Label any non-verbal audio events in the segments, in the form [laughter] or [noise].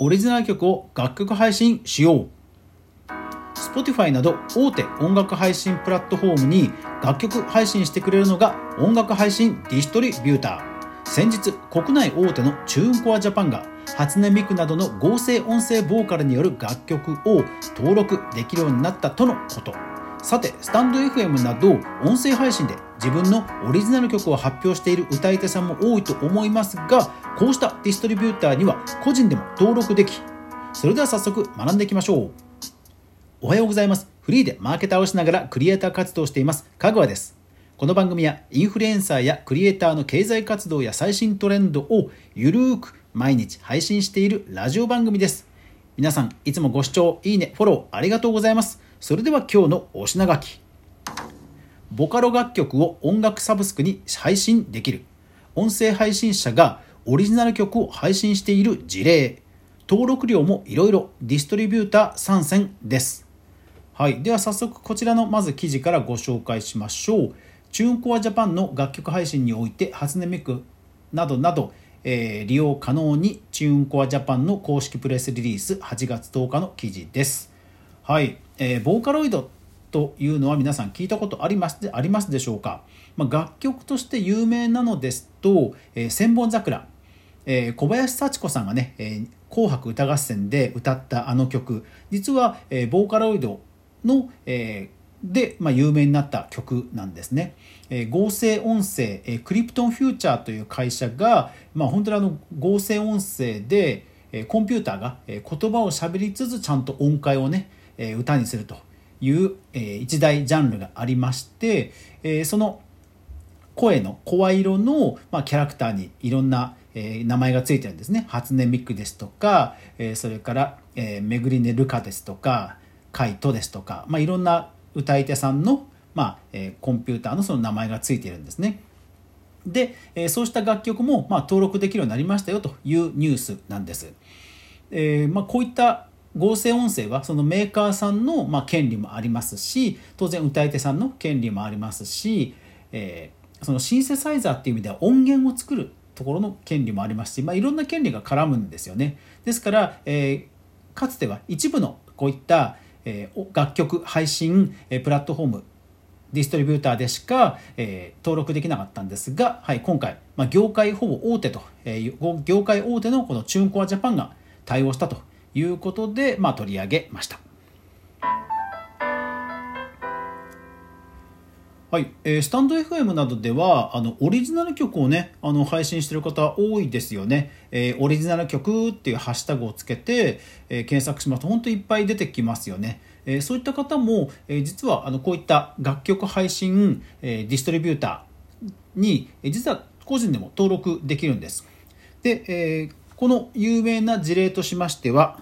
オリジナル曲を楽曲配信しよう。Spotify など大手音楽配信プラットフォームに楽曲配信してくれるのが音楽配信ディストリビューター。先日国内大手のチューンコアジャパンが初音ミクなどの合成音声ボーカルによる楽曲を登録できるようになったとのこと。さてスタンド FM など音声配信で自分のオリジナル曲を発表している歌い手さんも多いと思いますがこうしたディストリビューターには個人でも登録できそれでは早速学んでいきましょう。おはようございます。フリーでマーケターをしながらクリエイター活動しています香川です。この番組はインフルエンサーやクリエイターの経済活動や最新トレンドをゆるーく毎日配信しているラジオ番組です。皆さんいつもご視聴いいねフォローありがとうございます。それでは今日のお品書き。ボカロ楽曲を音楽サブスクに配信できる。音声配信者がオリジナル曲を配信している事例。登録料もいろいろディストリビューター参戦です。はい。では早速こちらのまず記事からご紹介しましょう。チューンコアジャパンの楽曲配信において初音ミクなどなど、えー、利用可能にチューンコアジャパンの公式プレスリリース。8月10日の記事です。はい、えー、ボーカロイドというのは皆さん聞いたことありますでありますでしょうか、まあ、楽曲として有名なのですと「えー、千本桜」えー、小林幸子さんがね、えー「紅白歌合戦」で歌ったあの曲。実は、えー、ボーカロイドの、えー、で、まあ、有名になった曲なんですね。えー、合成音声、えー、クリプトンフューチャーという会社が、まあ、本当にあの合成音声で、えー、コンピューターが、えー、言葉を喋りつつちゃんと音階をね、え、歌にするという、え、一大ジャンルがありまして、え、その声の声色の、ま、キャラクターにいろんな、え、名前がついてるんですね。初音ミクですとか、え、それから、えー、めぐりねるかですとか、カイトですとか、まあ、いろんな歌い手さんの、まあえ、コンピューターのその名前がついてるんですね。で、え、そうした楽曲も、ま、登録できるようになりましたよというニュースなんです。えーま、こういった合成音声はそのメーカーさんの、まあ、権利もありますし当然歌い手さんの権利もありますし、えー、そのシンセサイザーっていう意味では音源を作るところの権利もありますし、まあ、いろんな権利が絡むんですよね。ですから、えー、かつては一部のこういったえー、楽曲配信、えプラットフォームディストリビューターでしか、えー、登録できなかったんですが、はい、今回、まあ、業界ほぼ大手と、えー、業界大手のこのチューンコアジャパンが対応したということで、まあ、取り上げました。はい、えー、スタンド FM などではあのオリジナル曲をねあの配信してる方多いですよね、えー、オリジナル曲っていうハッシュタグをつけて、えー、検索しますと本当いっぱい出てきますよね、え、そういった方も、え、実はあのこういった楽曲配信、え、ディストリビューターに、え、実は個人でも登録できるんです。で、え、この有名な事例としましては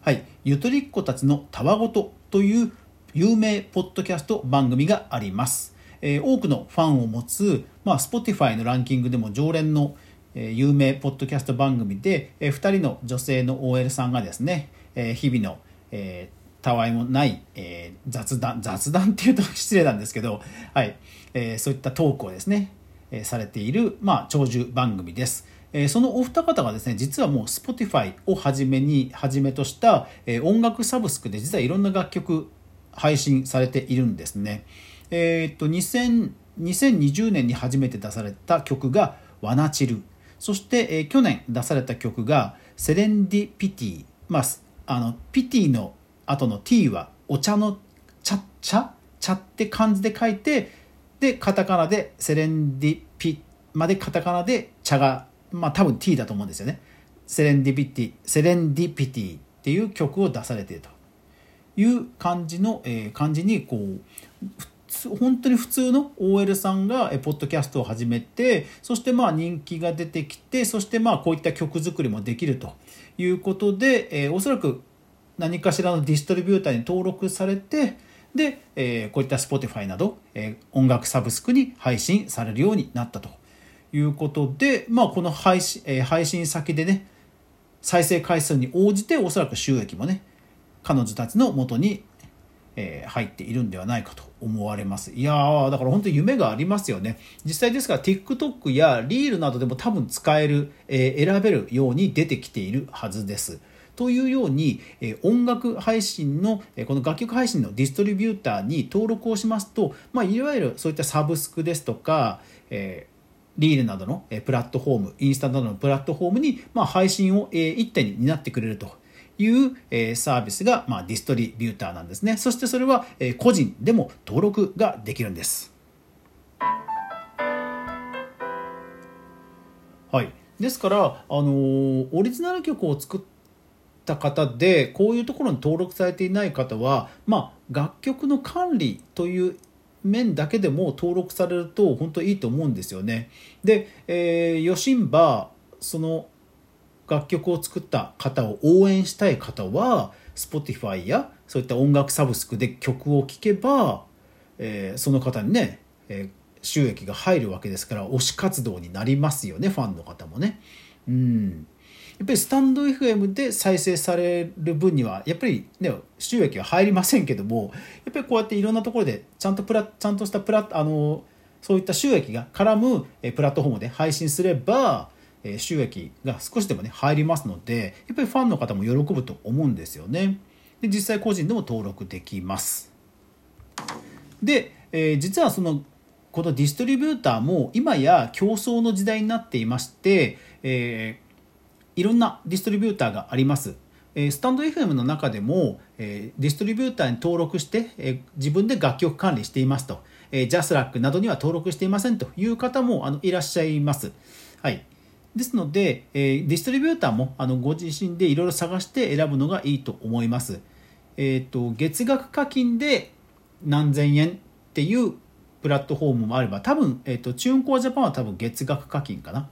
はいゆとりっ子たちのたわごとという有名ポッドキャスト番組があります。えー、多くのファンを持つ、まあ、Spotify のランキングでも常連の、えー、有名ポッドキャスト番組で、えー、2人の女性の OL さんがですね、えー、日々の、えー、たわいもない、えー、雑談、雑談っていうと失礼なんですけど、はい、えー、そういったトークをですね、えー、されている、まあ、長寿番組です。えー、そのお二方がですね、実はもう Spotify をはじめに、はじめとした、えー、音楽サブスクで実はいろんな楽曲配信されているんですね。えー、っと2020年に初めて出された曲が「ワナチル」そして、えー、去年出された曲が「セレンディピティ」まあ、あのピティの後の T はお茶の茶茶？茶って漢字で書いてでカタカナでセレンディピまでカタカナで茶がまあ多分 T だと思うんですよね。セレンディピティセレンディピティっていう曲を出されていると。いう感じの、えー、感じにこう本当に普通の OL さんがポッドキャストを始めてそしてまあ人気が出てきてそしてまあこういった曲作りもできるということで、えー、おそらく何かしらのディストリビューターに登録されてで、えー、こういった Spotify など、えー、音楽サブスクに配信されるようになったということで、まあ、この配信,、えー、配信先でね再生回数に応じておそらく収益もね彼女たちのもとにえー、入っているんではないかと思われます。いやーだから本当に夢がありますよね。実際ですから TikTok やリールなどでも多分使える、えー、選べるように出てきているはずです。というように、え音楽配信の、えこの楽曲配信のディストリビューターに登録をしますと、まあ、いわゆるそういったサブスクですとか、えリールなどのプラットフォーム、インスタなどのプラットフォームに、まあ、配信を一手に担ってくれるというサービスが、まあ、ディストリビューターなんですね。そしてそれは個人でも登録ができるんです。はい。ですから、あのオリジナル曲を作った方で、こういうところに登録されていない方は、まあ、楽曲の管理という面だけでも登録されると本当いいと思うんですよね。で、えー、ヨシンバその楽曲を作った方を応援したい方は Spotify やそういった音楽サブスクで曲を聴けば、えー、その方にね、えー、収益が入るわけですから推し活動になりますよねファンの方もね。うんやっぱりスタンド FM で再生される分にはやっぱりね収益は入りませんけどもやっぱりこうやっていろんなところでちゃんとプラちゃんとしたプラあのそういった収益が絡むプラットフォームで配信すれば収益が少しでもね入りますのでやっぱりファンの方も喜ぶと思うんですよね。で実際個人でも登録できます。で、えー、実はそのこのディストリビューターも今や競争の時代になっていまして、えー、いろんなディストリビューターがありますスタンド FM の中でもディストリビューターに登録して自分で楽曲管理していますとジャスラックなどには登録していませんという方もあのいらっしゃいます。はい、ですので、え、ディストリビューターもあのご自身でいろいろ探して選ぶのがいいと思います。え、ー、と、月額課金で何千円っていうプラットフォームもあれば、多分、えっ、ー、と、チューンコアジャパンは多分月額課金かな。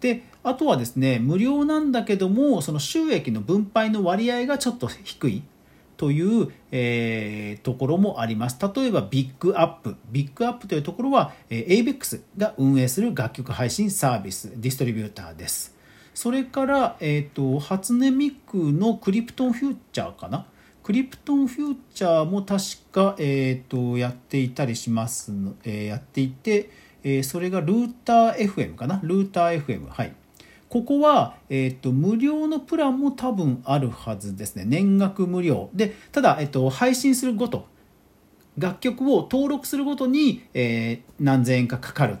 で、あとはですね、無料なんだけども、その収益の分配の割合がちょっと低い。という、えー、ところもあります。例えばビッグアップ。ビッグアップというところは、えー、 avex が運営する楽曲配信サービス、ディストリビューターです。それから、えっ、ー、と、初音ミクのクリプトンフューチャーかな？クリプトンフューチャーも確か、えーと、やっていたりしますの、えー、やっていて、えー、それがルーター FM かな？ルーター FM。はい。ここは、えっ、と、無料のプランも多分あるはずですね。年額無料。で、ただ、えっ、と、配信するごと、楽曲を登録するごとに、えー、何千円かかかるっ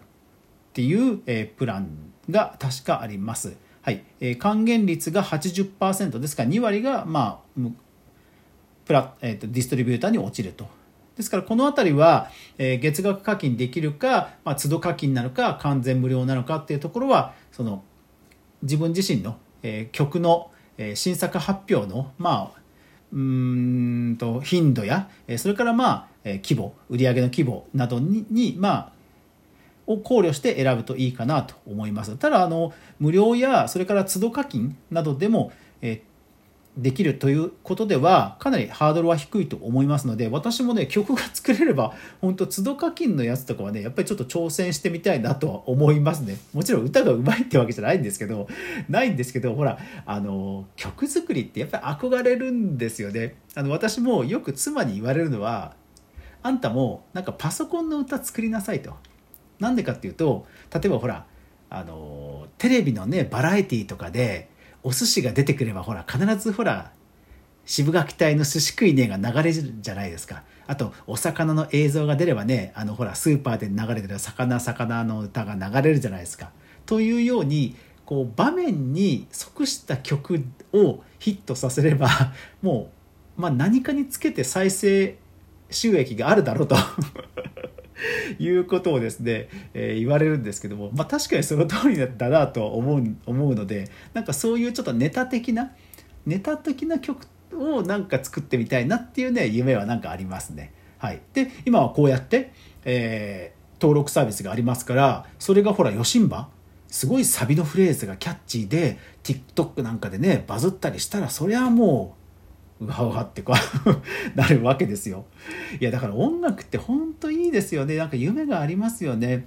ていう、えー、プランが確かあります。はい。えー、還元率が80%ですから2割が、まあ、プラ、えーと、ディストリビューターに落ちると。ですからこの辺りは、えー、月額課金できるか、まあ、都度課金なのか完全無料なのかっていうところはその自分自身の、えー、曲の、えー、新作発表の、まあ、うんと頻度や、えー、それからまあ、えー、規模売上の規模などににまあを考慮して選ぶといいかなと思います。ただあの無料やそれから都度課金などでも、えー、できるということではかなりハードルは低いと思いますので私もね曲が作れれば本当都度課金のやつとかはねやっぱりちょっと挑戦してみたいなとは思いますね。もちろん歌がうまいってわけじゃないんですけどないんですけどほらあの曲作りってやっぱり憧れるんですよね。あの私もよく妻に言われるのはあんたもなんかパソコンの歌作りなさいと。なんでかっていうと例えばほらあのテレビのねバラエティーとかでお寿司が出てくればほら必ずほら渋垣隊の寿司食いねが流れるじゃないですか。あとお魚の映像が出ればねあのほらスーパーで流れてる魚魚の歌が流れるじゃないですか。というようにこう場面に即した曲をヒットさせればもう、まあ、何かにつけて再生収益があるだろうと。[laughs] いうことをですね、えー、言われるんですけども、まあ、確かにその通りだったなと思う思うのでなんかそういうちょっとネタ的なネタ的な曲をなんか作ってみたいなっていうね夢はなんかありますね。はい、で今はこうやって、えー、登録サービスがありますからそれがほらよしんばすごいサビのフレーズがキャッチーで TikTok なんかでねバズったりしたらそりゃもううわうわってこう [laughs] なるわけですよ。いやだから音楽って本当いいですよねなんか夢がありますよね。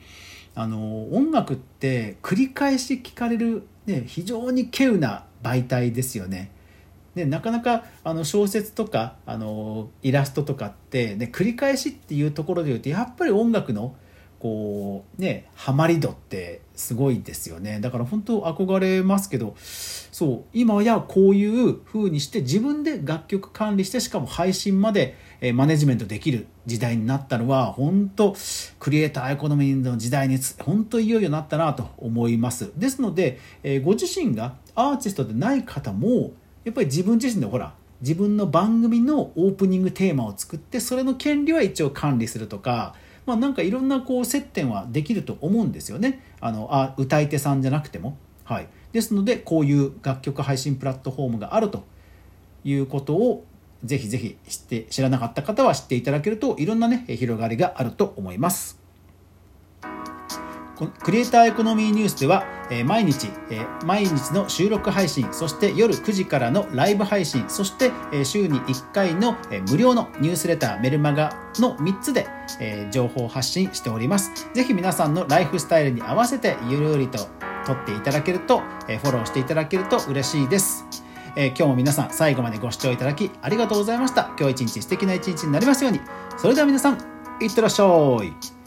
あの音楽って繰り返し聴かれる、ね、非常に稀有な媒体ですよね。でなかなかあの小説とかあのイラストとかって、ね、繰り返しっていうところで言うとやっぱり音楽のこうねハマり度ってすごいですよね。だから本当憧れますけどそう今やこういう風にして自分で楽曲管理してしかも配信までマネジメントできる時代になったのは本当クリエイターエコノミーの時代に本当いよいよなったなと思います。ですのでご自身がアーティストでない方もやっぱり自分自身でほら自分の番組のオープニングテーマを作ってそれの権利は一応管理するとかまあ、なんかいろんなこう接点はできると思うんですよねあのあ歌い手さんじゃなくても。はい、ですのでこういう楽曲配信プラットフォームがあるということをぜひぜひ知って知らなかった方は知っていただけるといろんなね広がりがあると思います。クリエイターエコノミーニュースでは、え毎日、え毎日の収録配信、そして夜9時からのライブ配信、そして、え週に1回の、え無料のニュースレター、メルマガの3つで、え情報発信しております。ぜひ皆さんのライフスタイルに合わせてゆるりと撮っていただけると、えフォローしていただけると嬉しいです。え今日も皆さん最後までご視聴いただきありがとうございました。今日一日素敵な一日になりますように。それでは皆さん、いってらっしゃい。